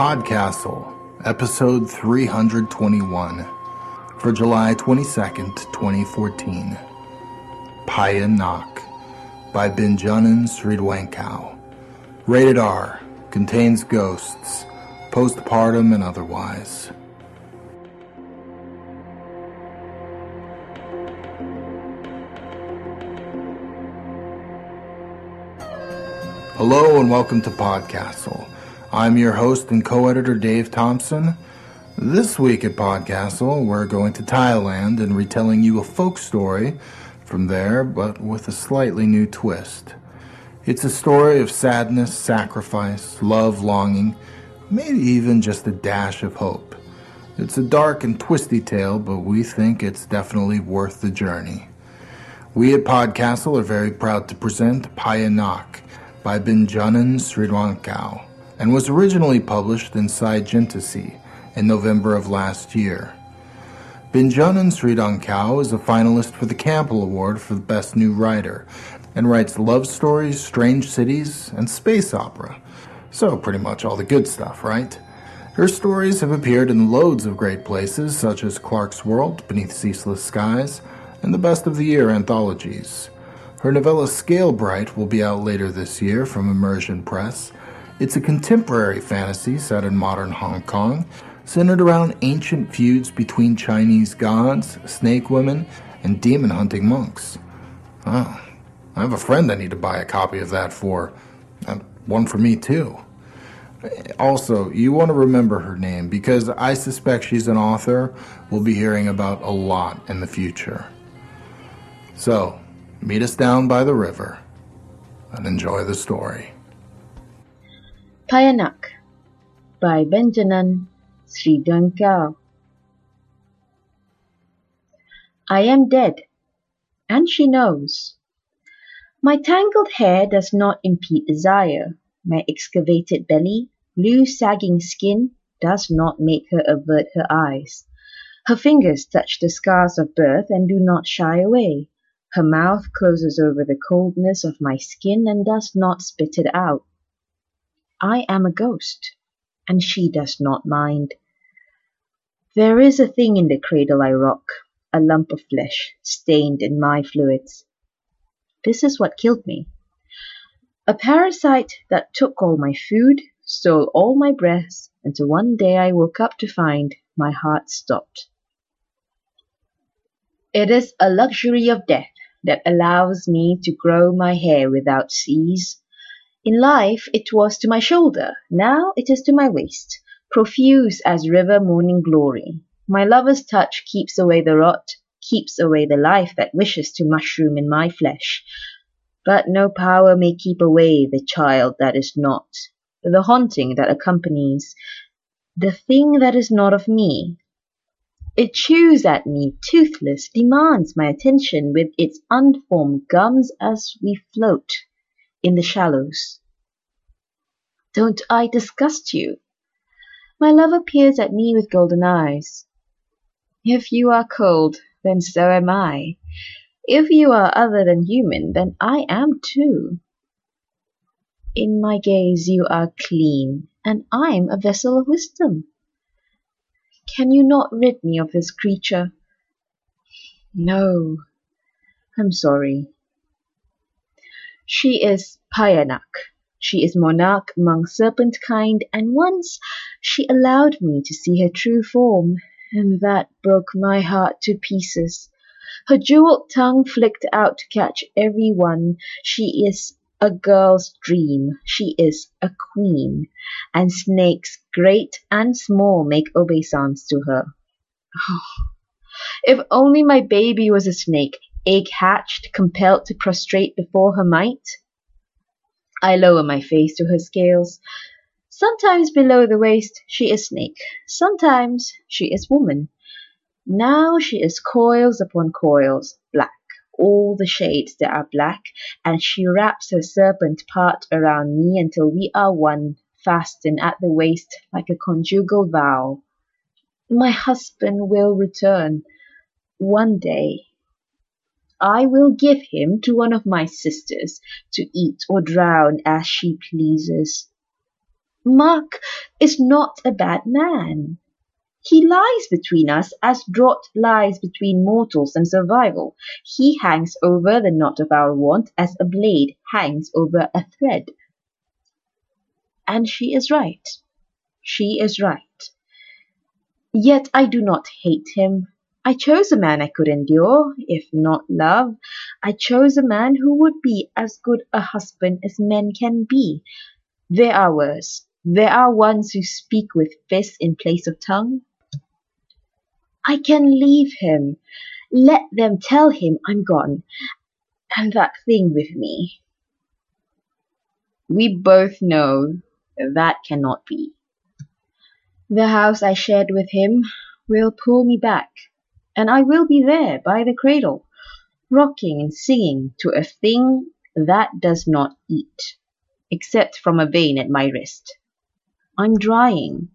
Podcastle, episode 321, for July 22nd, 2014. Paya Nak by Benjanun Sriduangkaew. Rated R, contains ghosts, postpartum and otherwise. Hello and welcome to Podcastle. I'm your host and co-editor Dave Thompson. This week at Podcastle, we're going to Thailand and retelling you a folk story from there, but with a slightly new twist. It's a story of sadness, sacrifice, love, longing, maybe even just a dash of hope. It's a dark and twisty tale, but we think it's definitely worth the journey. We at Podcastle are very proud to present Paya Nak by Benjanun Sriduangkaew and was originally published in Saijintasi in November of last year. Benjanun Sriduangkaew is a finalist for the Campbell Award for the Best New Writer and writes love stories, strange cities, and space opera. So, pretty much all the good stuff, right? Her stories have appeared in loads of great places, such as Clarkesworld, Beneath Ceaseless Skies, and the Best of the Year anthologies. Her novella Scale Bright will be out later this year from Immersion Press. It's a contemporary fantasy set in modern Hong Kong, centered around ancient feuds between Chinese gods, snake women, and demon hunting monks. Oh, I have a friend I need to buy a copy of that for. And one for me, too. Also, you want to remember her name because I suspect she's an author we'll be hearing about a lot in the future. So, Meet us down by the river and enjoy the story. Paya Nak by Benjanun Sriduangkaew. I am dead, and she knows. My tangled hair does not impede desire. My excavated belly, loose sagging skin, does not make her avert her eyes. Her fingers touch the scars of birth and do not shy away. Her mouth closes over the coldness of my skin and does not spit it out. I am a ghost, and she does not mind. There is a thing in the cradle I rock, a lump of flesh stained in my fluids. This is what killed me. A parasite that took all my food, stole all my breaths, until one day I woke up to find my heart stopped. It is a luxury of death that allows me to grow my hair without cease. In life it was to my shoulder, now it is to my waist, profuse as river morning glory. My lover's touch keeps away the rot, keeps away the life that wishes to mushroom in my flesh. But no power may keep away the child that is not, the haunting that accompanies, the thing that is not of me, it chews at me, toothless, demands my attention with its unformed gums as we float in the shallows. Don't I disgust you? My lover peers at me with golden eyes. If you are cold, then so am I. If you are other than human, then I am too. In my gaze you are clean, and I'm a vessel of wisdom. Can you not rid me of this creature? No, I'm sorry. She is Paya Nak. She is monarch among serpent kind, and once she allowed me to see her true form, and that broke my heart to pieces. Her jeweled tongue flicked out to catch every one. She is a girl's dream. She is a queen, and snakes great and small make obeisance to her. Oh, if only my baby was a snake, egg hatched, compelled to prostrate before her might. I lower my face to her scales. Sometimes below the waist she is snake, sometimes she is woman. Now she is coils upon coils, black all the shades that are black, and she wraps her serpent part around me until we are one, fastened at the waist like a conjugal vow. My husband will return one day. I will give him to one of my sisters to eat or drown as she pleases. Mark is not a bad man. He lies between us as drought lies between mortals and survival. He hangs over the knot of our want as a blade hangs over a thread. And she is right. She is right. Yet I do not hate him. I chose a man I could endure, if not love. I chose a man who would be as good a husband as men can be. There are worse. There are ones who speak with fists in place of tongue. I can leave him. Let them tell him I'm gone. And that thing with me. We both know that cannot be. The house I shared with him will pull me back and I will be there by the cradle, rocking and singing to a thing that does not eat, except from a vein at my wrist. I'm drying.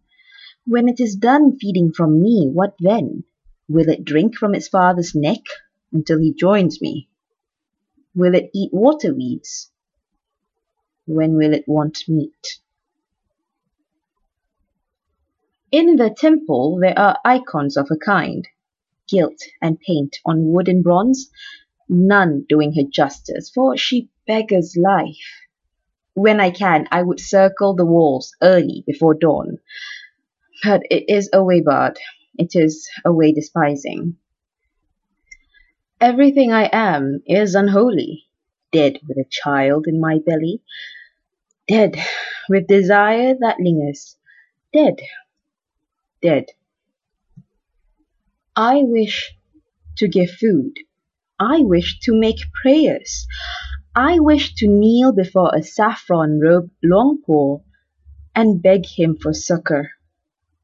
When it is done feeding from me, what then? Will it drink from its father's neck until he joins me? Will it eat water weeds? When will it want meat? In the temple there are icons of a kind gilt and paint on wood and bronze, none doing her justice, for she beggars life. When I can, I would circle the walls early before dawn, but it is a way barred, it is a way despising. Everything I am is unholy, dead with a child in my belly, dead with desire that lingers, dead, dead. I wish to give food. I wish to make prayers. I wish to kneel before a saffron robed Luangpo and beg him for succor.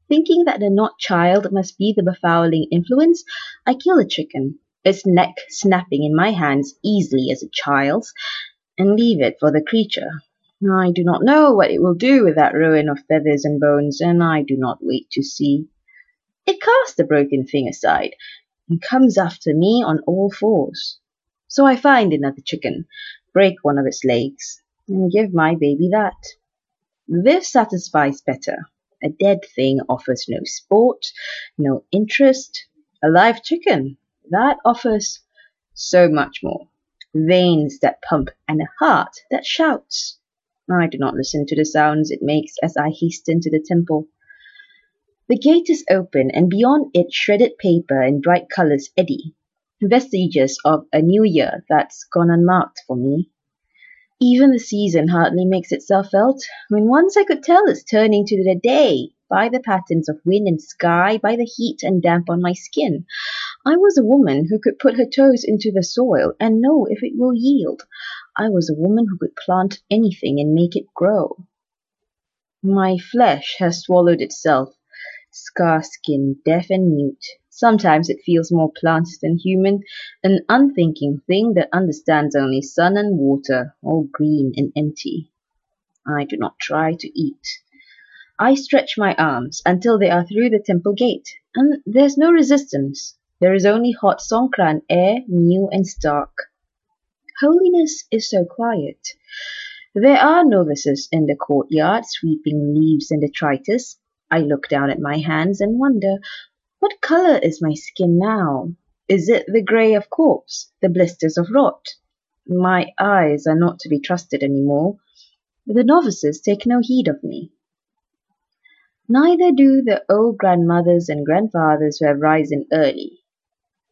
Thinking that the not child must be the befouling influence, I kill a chicken, its neck snapping in my hands easily as a child's, and leave it for the creature. I do not know what it will do with that ruin of feathers and bones, and I do not wait to see. It casts the broken thing aside and comes after me on all fours. So I find another chicken, break one of its legs, and give my baby that. This satisfies better. A dead thing offers no sport, no interest. A live chicken, that offers so much more. Veins that pump and a heart that shouts. I do not listen to the sounds it makes as I hasten to the temple. The gate is open, and beyond it shredded paper and bright colors eddy, vestiges of a new year that's gone unmarked for me. Even the season hardly makes itself felt, when once I could tell it's turning to the day by the patterns of wind and sky, by the heat and damp on my skin. I was a woman who could put her toes into the soil and know if it will yield. I was a woman who could plant anything and make it grow. My flesh has swallowed itself scar-skinned, deaf and mute. Sometimes it feels more plant than human, an unthinking thing that understands only sun and water, all green and empty. I do not try to eat. I stretch my arms until they are through the temple gate, and there's no resistance. There is only hot Songkran air, new and stark. Holiness is so quiet. There are novices in the courtyard sweeping leaves and detritus, I look down at my hands and wonder, what color is my skin now? Is it the gray of corpse, the blisters of rot? My eyes are not to be trusted any more. The novices take no heed of me. Neither do the old grandmothers and grandfathers who have risen early.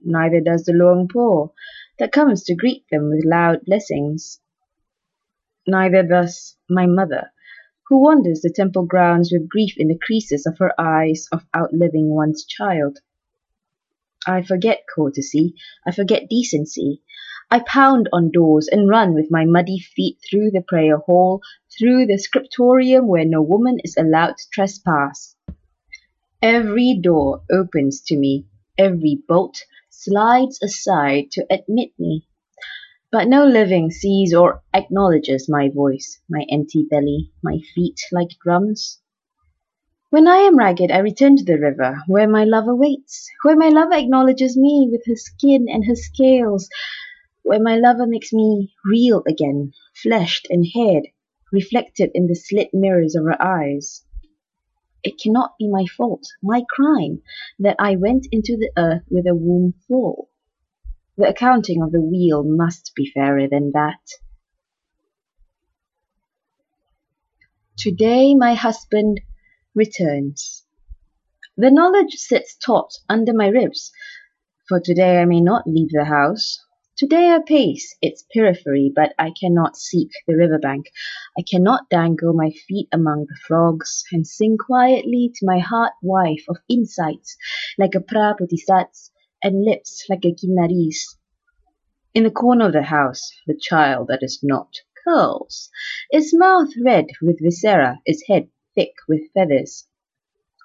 Neither does the long poor that comes to greet them with loud blessings. Neither does my mother, who wanders the temple grounds with grief in the creases of her eyes of outliving one's child. I forget courtesy, I forget decency. I pound on doors and run with my muddy feet through the prayer hall, through the scriptorium where no woman is allowed to trespass. Every door opens to me, every bolt slides aside to admit me. But no living sees or acknowledges my voice, my empty belly, my feet like drums. When I am ragged, I return to the river, where my lover waits, where my lover acknowledges me with her skin and her scales, where my lover makes me real again, fleshed and haired, reflected in the slit mirrors of her eyes. It cannot be my fault, my crime, that I went into the earth with a womb full. The accounting of the wheel must be fairer than that. Today my husband returns. The knowledge sits taut under my ribs, for today I may not leave the house. Today I pace its periphery, but I cannot seek the river bank. I cannot dangle my feet among the frogs, and sing quietly to my heart wife of insights like a prabodhisats and lips like a Kinnaris. In the corner of the house, the child that is not curls, its mouth red with viscera, its head thick with feathers.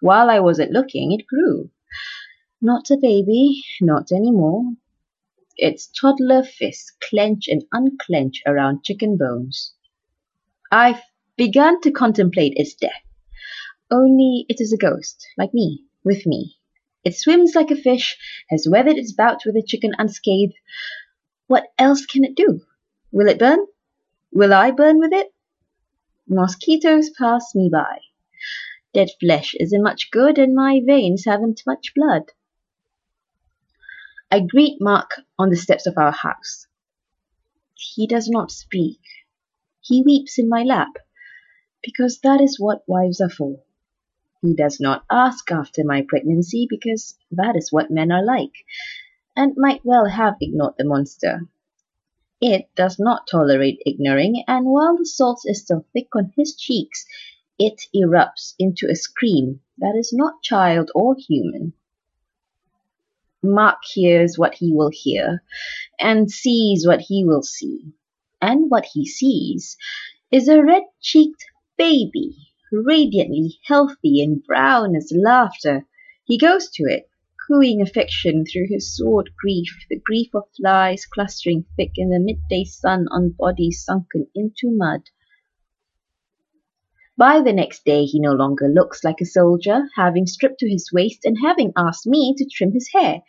While I wasn't looking, it grew. Not a baby, not any more. Its toddler fists clench and unclench around chicken bones. I've begun to contemplate its death. Only it is a ghost, like me, with me. It swims like a fish, has weathered its bout with a chicken unscathed. What else can it do? Will it burn? Will I burn with it? Mosquitoes pass me by. Dead flesh isn't much good, and my veins haven't much blood. I greet Mark on the steps of our house. He does not speak. He weeps in my lap, because that is what wives are for. He does not ask after my pregnancy, because that is what men are like, and might well have ignored the monster. It does not tolerate ignoring, and while the salt is still thick on his cheeks, it erupts into a scream that is not child or human. Mark hears what he will hear, and sees what he will see. And what he sees is a red cheeked baby, radiantly healthy and brown as laughter. He goes to it, cooing affection through his sword grief, the grief of flies clustering thick in the midday sun on bodies sunken into mud. By the next day he no longer looks like a soldier, having stripped to his waist and having asked me to trim his hair,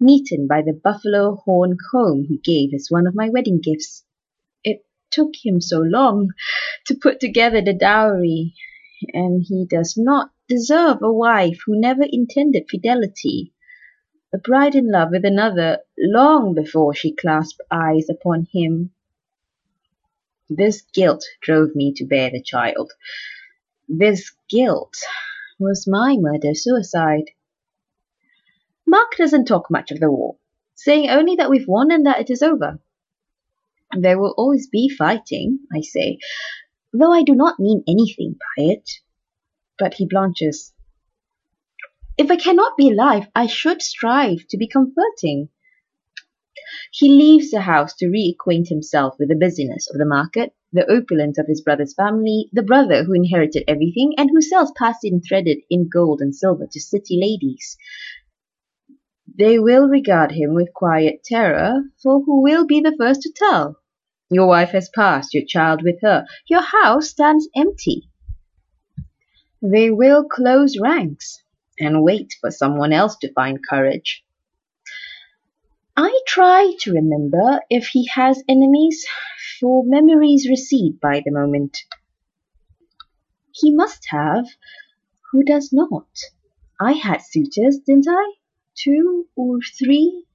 neaten by the buffalo horn comb he gave as one of my wedding gifts. It took him so long to put together the dowry, and he does not deserve a wife who never intended fidelity. A bride in love with another long before she clasped eyes upon him this guilt drove me to bear the child. This guilt was my murder-suicide. Mark doesn't talk much of the war, saying only that we've won and that it is over. There will always be fighting, I say, though I do not mean anything by it. But he blanches. If I cannot be alive, I should strive to be comforting. He leaves the house to reacquaint himself with the busyness of the market, the opulence of his brother's family, the brother who inherited everything and who sells passing threaded in gold and silver to city ladies. They will regard him with quiet terror, for who will be the first to tell? Your wife has passed, your child with her, your house stands empty. They will close ranks and wait for someone else to find courage. I try to remember if he has enemies, for memories recede by the moment. He must have. Who does not? I had suitors, didn't I? Two or three?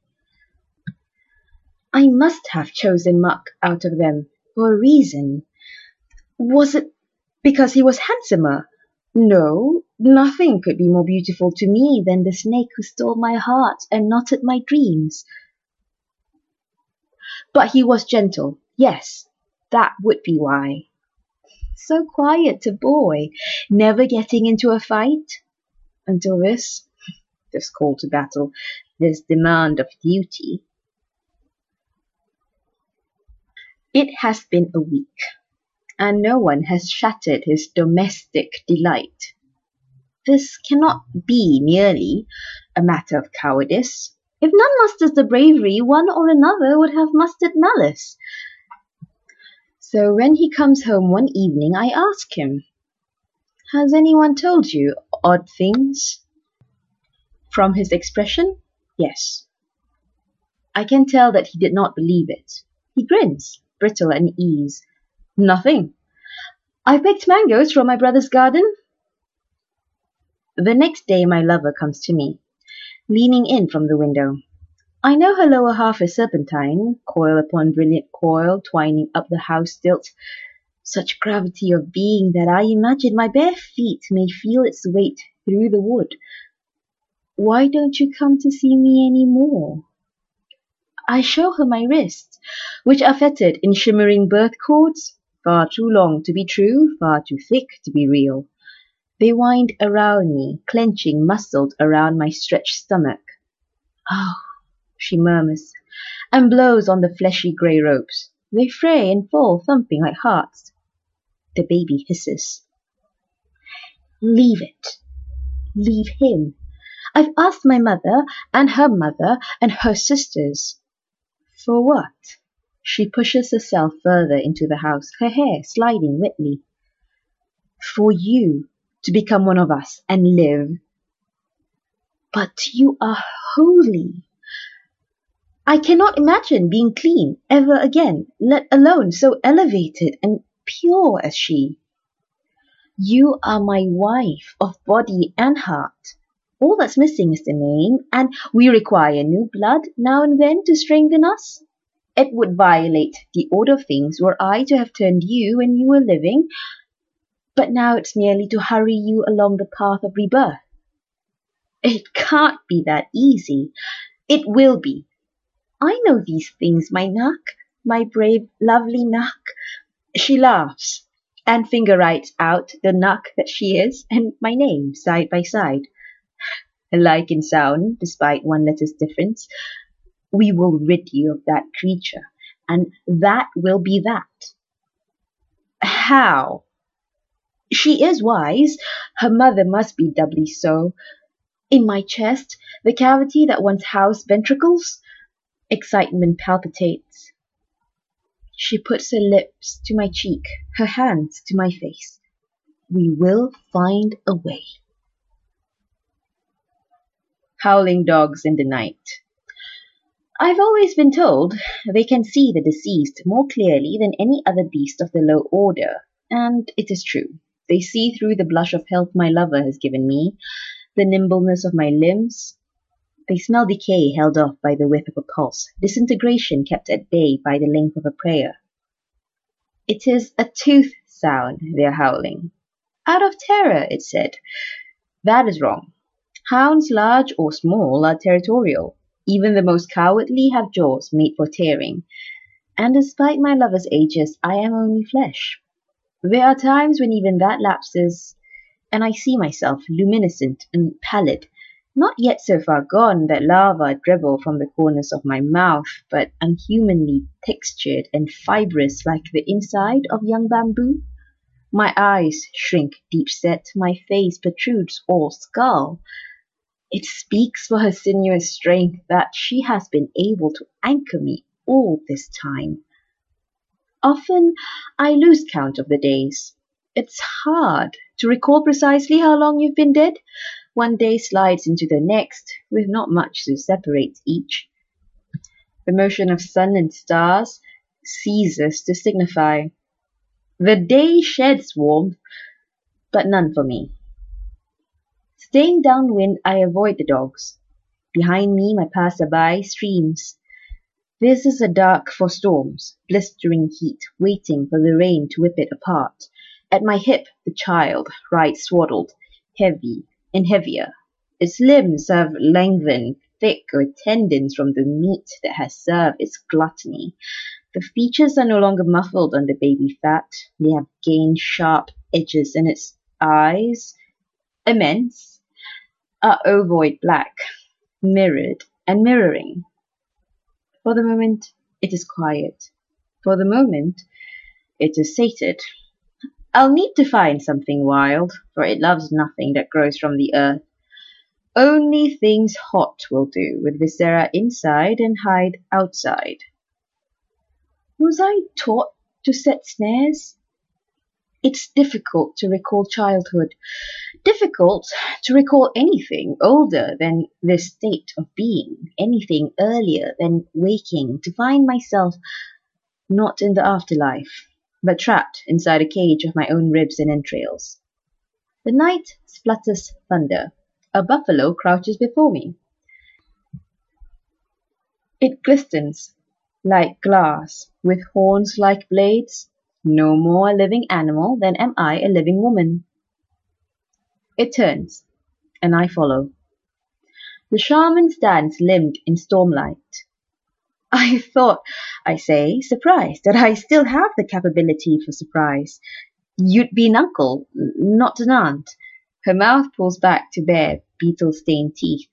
I must have chosen Mark out of them for a reason. Was it because he was handsomer? No, nothing could be more beautiful to me than the snake who stole my heart and knotted my dreams. But he was gentle. Yes, that would be why. So quiet a boy, never getting into a fight. Until this, this call to battle, this demand of duty. It has been a week, and no one has shattered his domestic delight. This cannot be merely a matter of cowardice. If none musters the bravery, one or another would have mustered malice. So when he comes home one evening, I ask him, Has anyone told you odd things? From his expression, yes. I can tell that he did not believe it. He grins, brittle and ease. Nothing. I picked mangoes from my brother's garden. The next day my lover comes to me, leaning in from the window. I know her lower half is serpentine, coil upon brilliant coil, twining up the house stilt. Such gravity of being that I imagine my bare feet may feel its weight through the wood. Why don't you come to see me any more? I show her my wrists, which are fettered in shimmering birth cords, far too long to be true, far too thick to be real. They wind around me, clenching muscled around my stretched stomach. Oh, she murmurs, and blows on the fleshy grey ropes. They fray and fall, thumping like hearts. The baby hisses. Leave it. Leave him. I've asked my mother, and her mother, and her sisters. For what? She pushes herself further into the house, her hair sliding wetly. For you to become one of us and live. But you are holy. I cannot imagine being clean ever again, let alone so elevated and pure as she. You are my wife of body and heart. All that's missing is the name, and we require new blood now and then to strengthen us. It would violate the order of things were I to have turned you when you were living, but now it's merely to hurry you along the path of rebirth. It can't be that easy. It will be. I know these things, my Nuck, my brave, lovely Nuck. She laughs and finger writes out the Nuck that she is and my name side by side. Alike in sound, despite one letter's difference we will rid you of that creature, and that will be that. How? She is wise. Her mother must be doubly so. In my chest, the cavity that once housed ventricles, excitement palpitates. She puts her lips to my cheek, her hands to my face. We will find a way. Howling dogs in the night. I've always been told they can see the deceased more clearly than any other beast of the low order, and it is true. They see through the blush of health my lover has given me, the nimbleness of my limbs. They smell decay held off by the whip of a pulse, disintegration kept at bay by the length of a prayer. It is a tooth sound they are howling. Out of terror, it said. That is wrong. Hounds, large or small, are territorial. Even the most cowardly have jaws made for tearing, and despite my lover's ages, I am only flesh. There are times when even that lapses, and I see myself luminescent and pallid, not yet so far gone that lava dribble from the corners of my mouth, but unhumanly textured and fibrous like the inside of young bamboo. My eyes shrink deep set, my face protrudes all skull. It speaks for her sinuous strength that she has been able to anchor me all this time. Often I lose count of the days. It's hard to recall precisely how long you've been dead. One day slides into the next, with not much to separate each. The motion of sun and stars ceases to signify. The day sheds warmth, but none for me. Staying downwind, I avoid the dogs. Behind me, my passer-by streams. This is a dark for storms, blistering heat, waiting for the rain to whip it apart. At my hip, the child rides swaddled, heavy and heavier. Its limbs have lengthened, thick with tendons from the meat that has served its gluttony. The features are no longer muffled under baby fat. They have gained sharp edges, and its eyes, immense, are ovoid black, mirrored and mirroring. For the moment, it is quiet. For the moment, it is sated. I'll need to find something wild, for it loves nothing that grows from the earth. Only things hot will do, with viscera inside and hide outside. Was I taught to set snares? It's difficult to recall childhood, difficult to recall anything older than this state of being, anything earlier than waking, to find myself not in the afterlife. but trapped inside a cage of my own ribs and entrails. The night splutters thunder. A buffalo crouches before me. It glistens like glass, with horns like blades. No more a living animal than am I a living woman. It turns, and I follow. The shaman stands limbed in stormlight. I thought, I say, surprised, that I still have the capability for surprise. You'd be an uncle, not an aunt. Her mouth pulls back to bare beetle-stained teeth.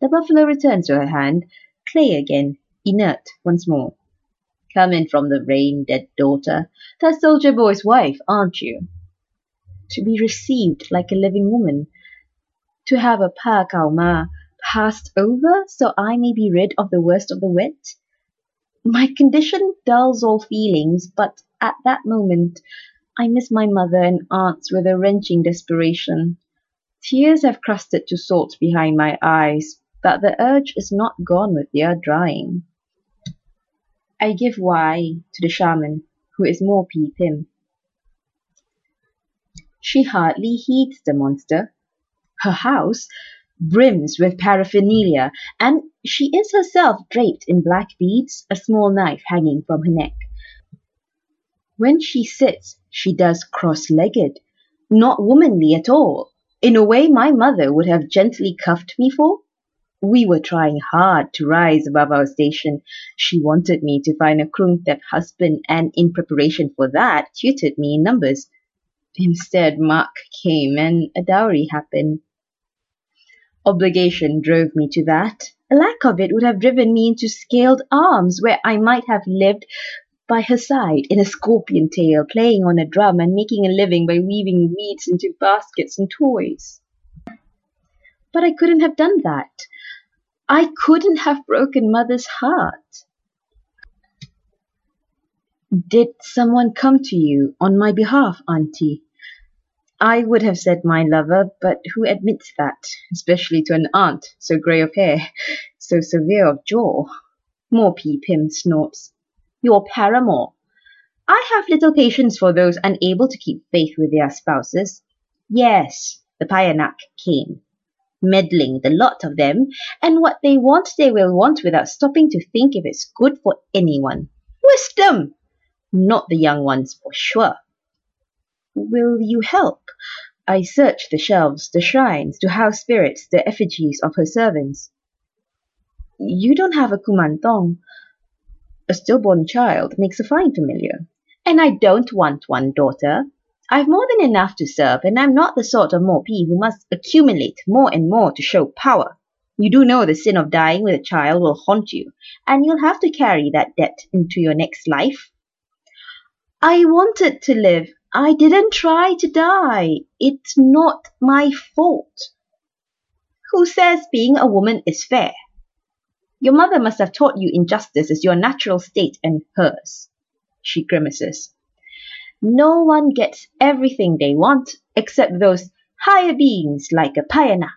The buffalo returns to her hand, clay again, inert once more. Come in from the rain, dead daughter. That soldier boy's wife, aren't you? To be received like a living woman. To have a pa kauma passed over so I may be rid of the worst of the wet. My condition dulls all feelings, but at that moment I miss my mother and aunts with a wrenching desperation. Tears have crusted to salt behind my eyes, but the urge is not gone with their drying. I give way to the shaman, who is more Pi Pim. She hardly heeds the monster. Her house brims with paraphernalia, and she is herself draped in black beads, a small knife hanging from her neck. When she sits, she does cross-legged, not womanly at all, in a way my mother would have gently cuffed me for. We were trying hard to rise above our station. She wanted me to find a Krungthep husband, and in preparation for that, tutored me in numbers. Instead, Mark came, and a dowry happened. Obligation drove me to that. A lack of it would have driven me into scaled arms, where I might have lived by her side in a scorpion tail, playing on a drum and making a living by weaving weeds into baskets and toys. But I couldn't have done that. I couldn't have broken mother's heart. Did someone come to you on my behalf, auntie? I would have said my lover, but who admits that, especially to an aunt so grey of hair, so severe of jaw? More Pi Pim snorts your paramour. I have little patience for those unable to keep faith with their spouses. Yes, the Payanak came, meddling the lot of them, and what they want they will want without stopping to think if it's good for anyone. Wisdom! Not the young ones for sure. Will you help? I search the shelves, the shrines, to house spirits, the effigies of her servants. You don't have a kumantong a stillborn child makes a fine familiar. And I don't want one, daughter. I've more than enough to serve, and I'm not the sort of Mopi who must accumulate more and more to show power. You do know the sin of dying with a child will haunt you, and you'll have to carry that debt into your next life. I wanted to live. I didn't try to die. It's not my fault. Who says being a woman is fair? Your mother must have taught you injustice is your natural state and hers. She grimaces. No one gets everything they want except those higher beings like a Payanak.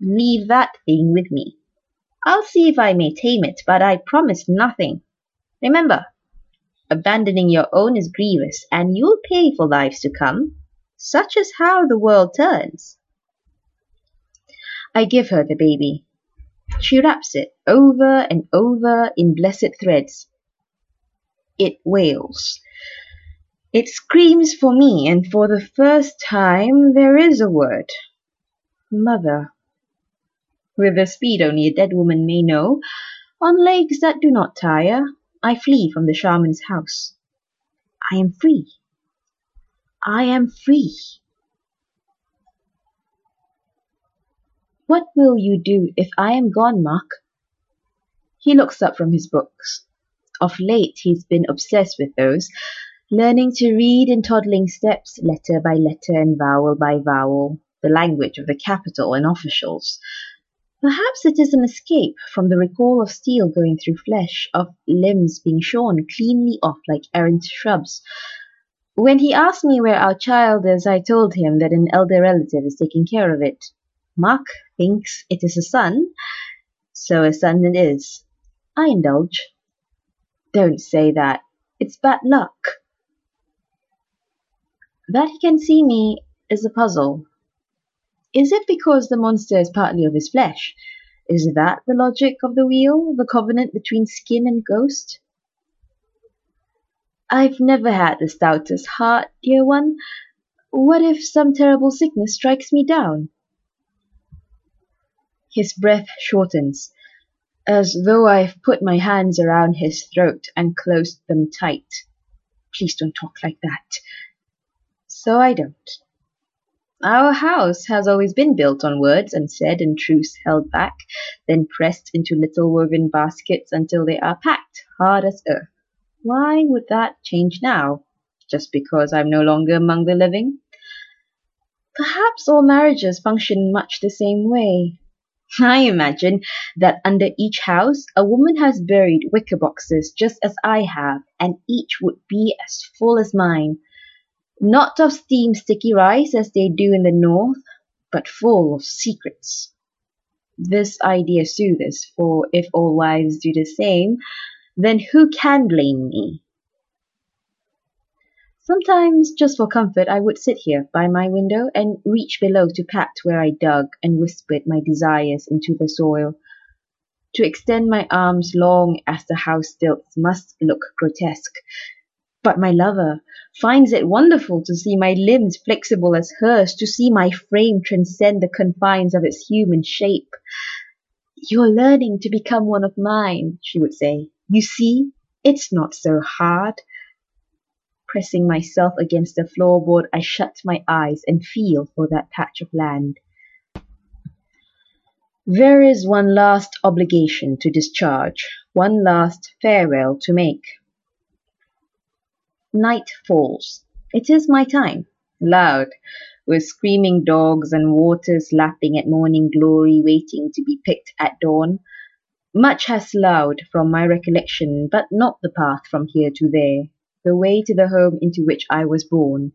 Leave that thing with me. I'll see if I may tame it, but I promise nothing. Remember, abandoning your own is grievous, and you'll pay for lives to come. Such is how the world turns. I give her the baby. She wraps it over and over in blessed threads. It wails. It screams for me, and for the first time there is a word. Mother. With a speed only a dead woman may know, on legs that do not tire, I flee from the shaman's house. I am free. I am free. What will you do if I am gone, Mark? He looks up from his books. Of late he's been obsessed with those, learning to read in toddling steps, letter by letter and vowel by vowel, the language of the capital and officials. Perhaps it is an escape from the recall of steel going through flesh, of limbs being shorn cleanly off like errant shrubs. When he asked me where our child is, I told him that an elder relative is taking care of it. Mark thinks it is a son, so a son it is. I indulge. Don't say that. It's bad luck. That he can see me is a puzzle. Is it because the monster is partly of his flesh? Is that the logic of the wheel, the covenant between skin and ghost? I've never had the stoutest heart, dear one. What if some terrible sickness strikes me down? His breath shortens, as though I've put my hands around his throat and closed them tight. Please don't talk like that. So I don't. Our house has always been built on words unsaid and truths held back, then pressed into little woven baskets until they are packed hard as earth. Why would that change now? Just because I'm no longer among the living? Perhaps all marriages function much the same way. I imagine that under each house a woman has buried wicker boxes just as I have, and each would be as full as mine. Not of steamed sticky rice as they do in the north, but full of secrets. This idea soothes, for if all wives do the same, then who can blame me? Sometimes, just for comfort, I would sit here by my window and reach below to pat where I dug and whispered my desires into the soil. To extend my arms long as the house stilts must look grotesque. But my lover finds it wonderful to see my limbs flexible as hers, to see my frame transcend the confines of its human shape. You're learning to become one of mine, she would say. You see, it's not so hard. Pressing myself against the floorboard, I shut my eyes and feel for that patch of land. There is one last obligation to discharge, one last farewell to make. Night falls. It is my time. Loud, with screaming dogs and waters lapping at morning glory waiting to be picked at dawn. Much has sloughed from my recollection, but not the path from here to there the way to the home into which I was born.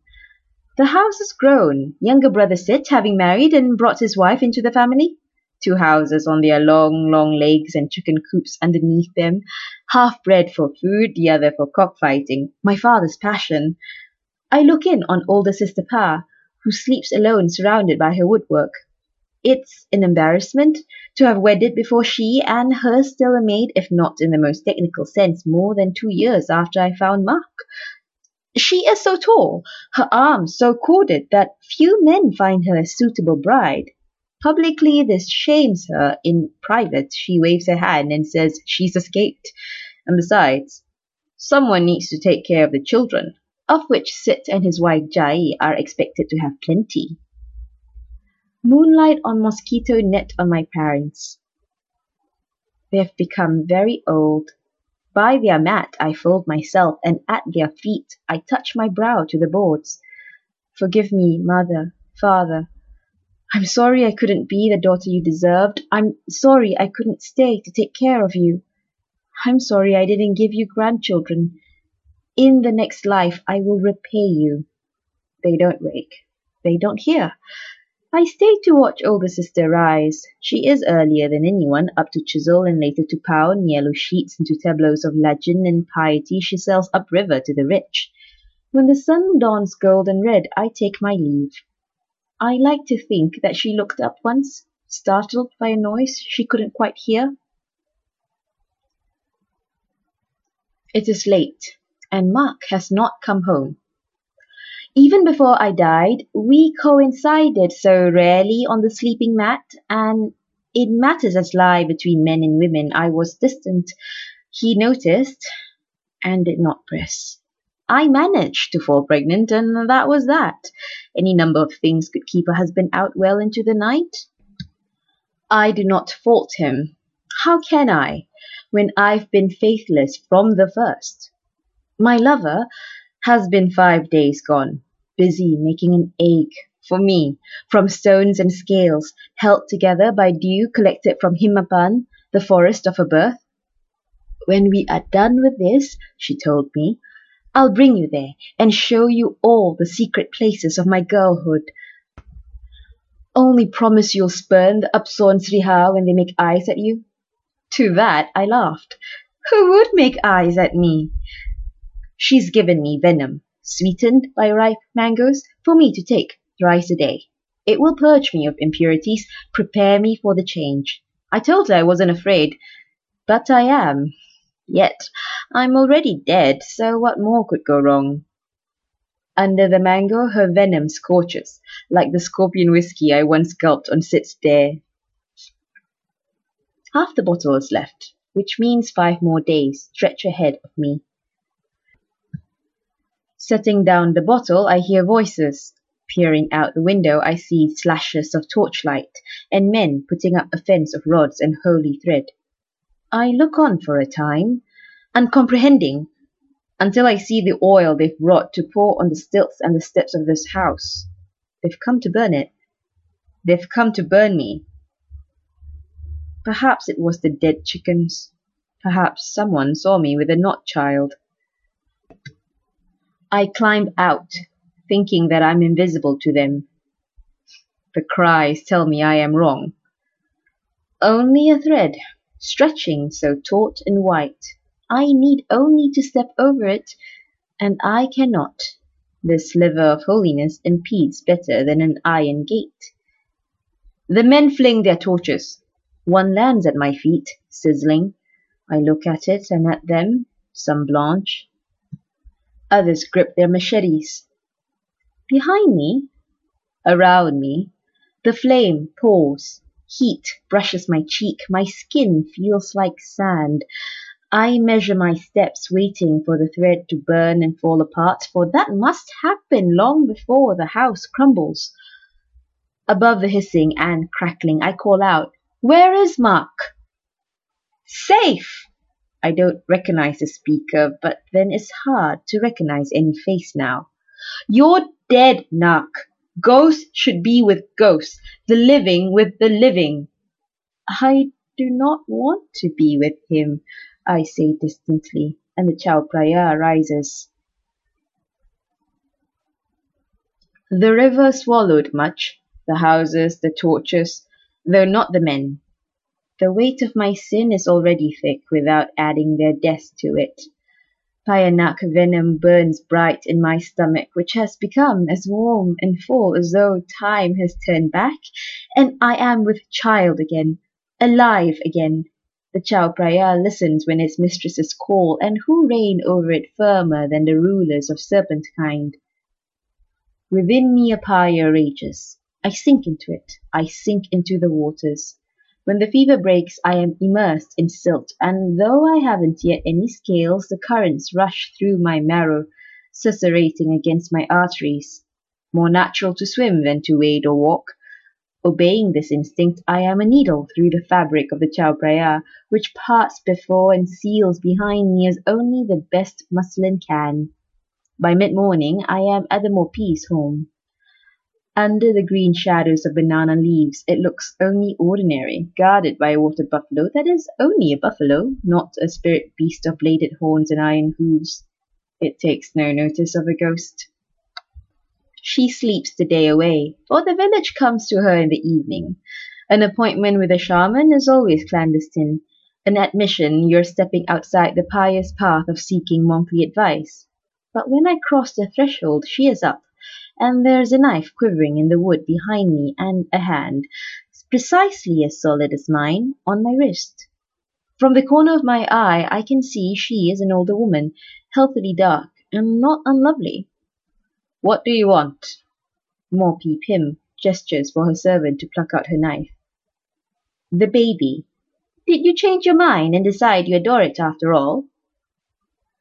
The house has grown. Younger brother Sid, having married and brought his wife into the family. Two houses on their long, long legs and chicken coops underneath them, half bred for food, the other for cockfighting, my father's passion. I look in on older sister Pa, who sleeps alone surrounded by her woodwork. It's an embarrassment to have wedded before she and her still a maid, if not in the most technical sense, more than two years after I found Mark. She is so tall, her arms so corded, that few men find her a suitable bride. Publicly this shames her, in private she waves her hand and says she's escaped. And besides, someone needs to take care of the children, of which Sit and his wife Jai are expected to have plenty. Moonlight on mosquito net on my parents. They have become very old. By their mat I fold myself, and at their feet I touch my brow to the boards. Forgive me, mother, father. I'm sorry I couldn't be the daughter you deserved. I'm sorry I couldn't stay to take care of you. I'm sorry I didn't give you grandchildren. In the next life I will repay you. They don't wake. They don't hear. I stayed to watch older sister rise. She is earlier than anyone, up to chisel and later to pound yellow sheets into tableaus of legend and piety she sells upriver to the rich. When the sun dawns gold and red, I take my leave. I like to think that she looked up once, startled by a noise she couldn't quite hear. It is late, and Mark has not come home. Even before I died, we coincided so rarely on the sleeping mat, and in matters as lie between men and women, I was distant. He noticed and did not press. I managed to fall pregnant, and that was that. Any number of things could keep a husband out well into the night. I do not fault him. How can I, when I've been faithless from the first? My lover has been five days gone, busy making an egg for me from stones and scales held together by dew collected from Himapan, the forest of her birth. When we are done with this, she told me, I'll bring you there and show you all the secret places of my girlhood. Only promise you'll spurn the upsawn Sriha when they make eyes at you. To that I laughed. Who would make eyes at me? She's given me venom, sweetened by ripe mangoes, for me to take thrice a day. It will purge me of impurities, prepare me for the change. I told her I wasn't afraid, but I am. Yet I'm already dead, so what more could go wrong? Under the mango her venom scorches, like the scorpion whiskey I once gulped on Sid's dare. Half the bottle is left, which means five more days stretch ahead of me. Setting down the bottle, I hear voices. Peering out the window, I see slashes of torchlight and men putting up a fence of rods and holy thread. I look on for a time, uncomprehending, until I see the oil they've brought to pour on the stilts and the steps of this house. They've come to burn it. They've come to burn me. Perhaps it was the dead chickens. Perhaps someone saw me with a not child. I climb out thinking that I'm invisible to them. The cries tell me I am wrong. Only a thread, stretching so taut and white. I need only to step over it, and I cannot. This sliver of holiness impedes better than an iron gate. The men fling their torches. One lands at my feet, sizzling. I look at it and at them, some blanch. Others grip their machetes. Behind me, around me, the flame pours. Heat brushes my cheek, my skin feels like sand. I measure my steps, waiting for the thread to burn and fall apart, for that must happen long before the house crumbles. Above the hissing and crackling, I call out, Where is Mak? Safe! I don't recognize the speaker, but then it's hard to recognize any face now. You're dead, Nak. Ghosts should be with ghosts, the living with the living. I do not want to be with him, I say distantly, and the Chao Phraya rises. The river swallowed much, the houses, the torches, though not the men. The weight of my sin is already thick without adding their death to it. Payanak venom burns bright in my stomach, which has become as warm and full as though time has turned back, and I am with child again, alive again. The Chao Phraya listens when its mistresses call, and who reign over it firmer than the rulers of serpent kind. Within me a pyre rages. I sink into it. I sink into the waters. When the fever breaks I am immersed in silt, and though I haven't yet any scales, the currents rush through my marrow, susurrating against my arteries. More natural to swim than to wade or walk. Obeying this instinct, I am a needle through the fabric of the Chao Phraya, which parts before and seals behind me as only the best muslin can. By mid-morning I am at the Mopis' home. Under the green shadows of banana leaves it looks only ordinary, guarded by a water buffalo that is only a buffalo, not a spirit beast of bladed horns and iron hooves. It takes no notice of a ghost. She sleeps the day away, for the village comes to her in the evening. An appointment with a shaman is always clandestine. An admission, you're stepping outside the pious path of seeking monkly advice. But when I cross the threshold, she is up and there's a knife quivering in the wood behind me and a hand, precisely as solid as mine, on my wrist. From the corner of my eye I can see she is an older woman, healthily dark, and not unlovely. What do you want? Morpy Pim gestures for her servant to pluck out her knife. The baby. Did you change your mind and decide you adore it after all?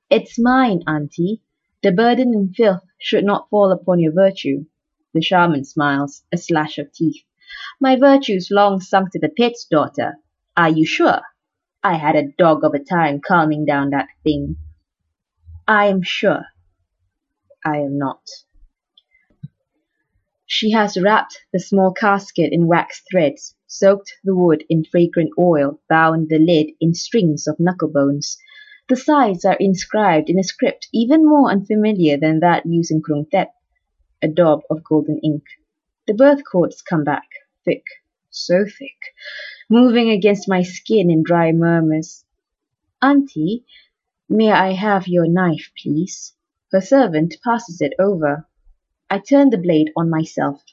It's mine, auntie. The burden and filth should not fall upon your virtue. The shaman smiles, a slash of teeth. My virtue's long sunk to the pits, daughter. Are you sure? I had a dog of a time calming down that thing. I am sure. I am not. She has wrapped the small casket in wax threads, soaked the wood in fragrant oil, bound the lid in strings of knuckle bones, the sides are inscribed in a script even more unfamiliar than that used in Krung Thep, a daub of golden ink. The birth cords come back, thick, so thick, moving against my skin in dry murmurs. Auntie, may I have your knife, please? Her servant passes it over. I turn the blade on myself.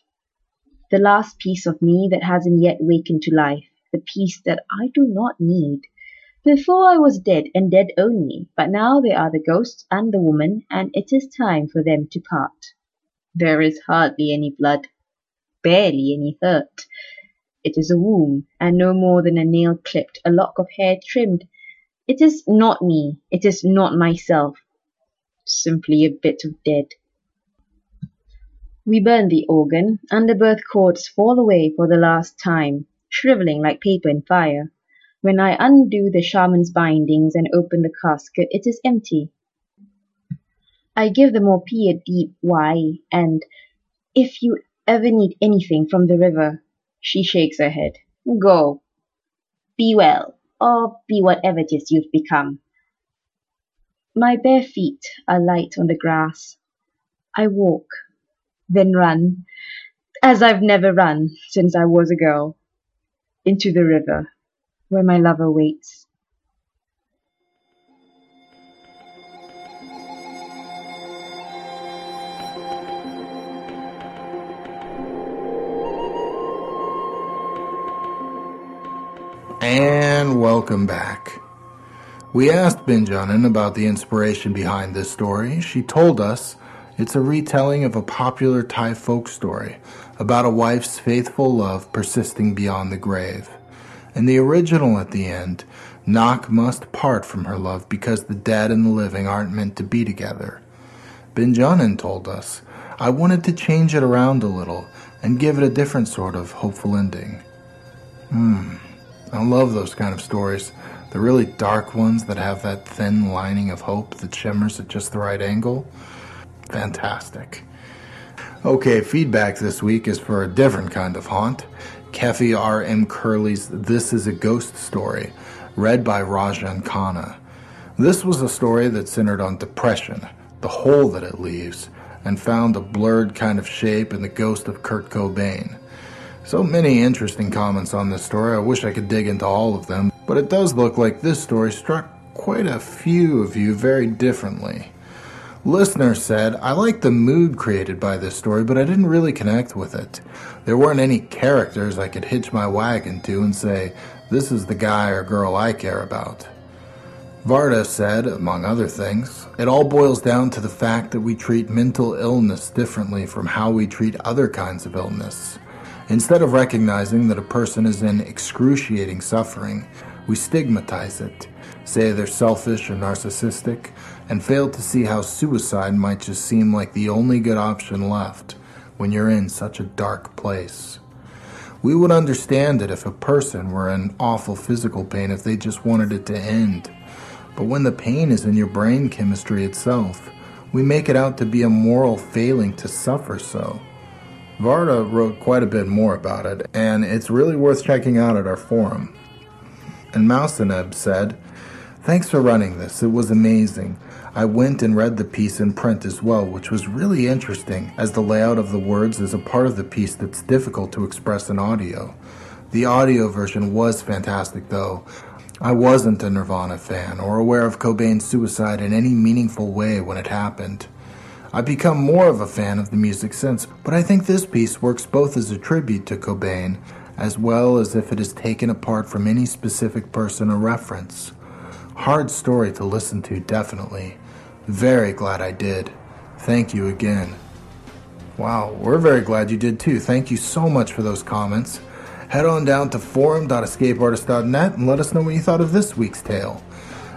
The last piece of me that hasn't yet wakened to life, the piece that I do not need. Before I was dead and dead only, but now they are the ghost and the woman, and it is time for them to part. There is hardly any blood, barely any hurt. It is a wound, and no more than a nail clipped, a lock of hair trimmed. It is not me, it is not myself, simply a bit of dead. We burn the organ, and the birth cords fall away for the last time, shriveling like paper in fire. When I undo the shaman's bindings and open the casket, it is empty. I give the Morpee a deep wai, and if you ever need anything from the river, she shakes her head. Go. Be well, or be whatever it is you've become. My bare feet are light on the grass. I walk, then run, as I've never run since I was a girl, into the river where my lover waits. And welcome back. We asked Benjanun about the inspiration behind this story. She told us it's a retelling of a popular Thai folk story about a wife's faithful love persisting beyond the grave. In the original at the end, Nak must part from her love because the dead and the living aren't meant to be together. Benjanun told us, I wanted to change it around a little and give it a different sort of hopeful ending. Hmm. I love those kind of stories. The really dark ones that have that thin lining of hope that shimmers at just the right angle. Fantastic. Okay, feedback this week is for a different kind of haunt. Keffy R.M. Kehrli's This is a Ghost Story, read by Rajan Khanna. This was a story that centered on depression, the hole that it leaves, and found a blurred kind of shape in the ghost of Kurt Cobain. So many interesting comments on this story, I wish I could dig into all of them, but it does look like this story struck quite a few of you very differently. Listener said, I like the mood created by this story, but I didn't really connect with it. There weren't any characters I could hitch my wagon to and say, this is the guy or girl I care about. Varda said, among other things, it all boils down to the fact that we treat mental illness differently from how we treat other kinds of illness. Instead of recognizing that a person is in excruciating suffering, we stigmatize it, say they're selfish or narcissistic, and fail to see how suicide might just seem like the only good option left when you're in such a dark place. We would understand it if a person were in awful physical pain if they just wanted it to end. But when the pain is in your brain chemistry itself, we make it out to be a moral failing to suffer so. Varda wrote quite a bit more about it, and it's really worth checking out at our forum. And Mouseneb said, Thanks for running this, it was amazing. I went and read the piece in print as well, which was really interesting, as the layout of the words is a part of the piece that's difficult to express in audio. The audio version was fantastic, though. I wasn't a Nirvana fan or aware of Cobain's suicide in any meaningful way when it happened. I've become more of a fan of the music since, but I think this piece works both as a tribute to Cobain as well as if it is taken apart from any specific person or reference. Hard story to listen to, definitely. Very glad I did. Thank you again. Wow, we're very glad you did too. Thank you so much for those comments. Head on down to forum.escapeartist.net and let us know what you thought of this week's tale.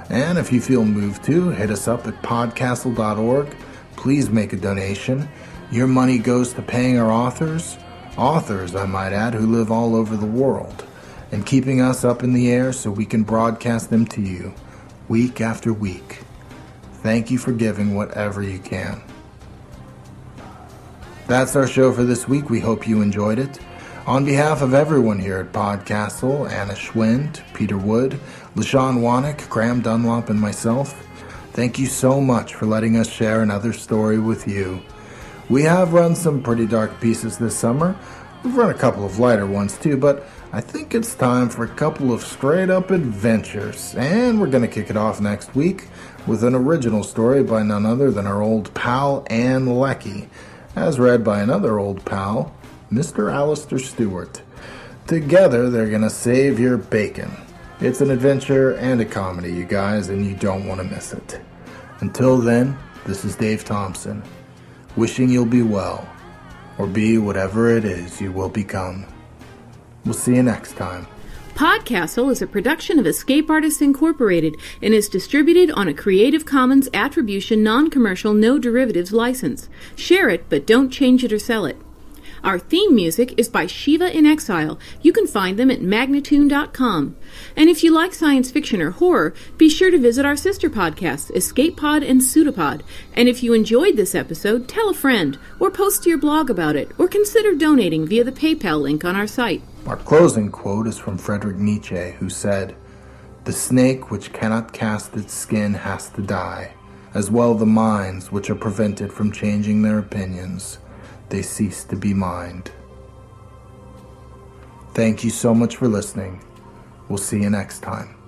And if you feel moved to, hit us up at podcastle.org. Please make a donation. Your money goes to paying our authors, authors, I might add, who live all over the world, and keeping us up in the air so we can broadcast them to you week after week. Thank you for giving whatever you can. That's our show for this week. We hope you enjoyed it. On behalf of everyone here at Podcastle, Anna Schwind, Peter Wood, LaShawn Wanak, Graham Dunlop, and myself, thank you so much for letting us share another story with you. We have run some pretty dark pieces this summer. We've run a couple of lighter ones too, but I think it's time for a couple of straight up adventures. And we're going to kick it off next week with an original story by none other than our old pal Ann Leckie, as read by another old pal, Mr. Alasdair Stewart. Together, they're going to save your bacon. It's an adventure and a comedy, you guys, and you don't want to miss it. Until then, this is Dave Thompson, wishing you'll be well, or be whatever it is you will become. We'll see you next time. Podcastle is a production of Escape Artists Incorporated and is distributed on a Creative Commons Attribution Non Commercial No Derivatives license. Share it, but don't change it or sell it. Our theme music is by Shiva in Exile. You can find them at magnatune.com. And if you like science fiction or horror, be sure to visit our sister podcasts, Escape Pod and Pseudopod. And if you enjoyed this episode, tell a friend, or post to your blog about it, or consider donating via the PayPal link on our site. Our closing quote is from Friedrich Nietzsche, who said, The snake which cannot cast its skin has to die, as well the minds which are prevented from changing their opinions they cease to be mind. Thank you so much for listening. We'll see you next time.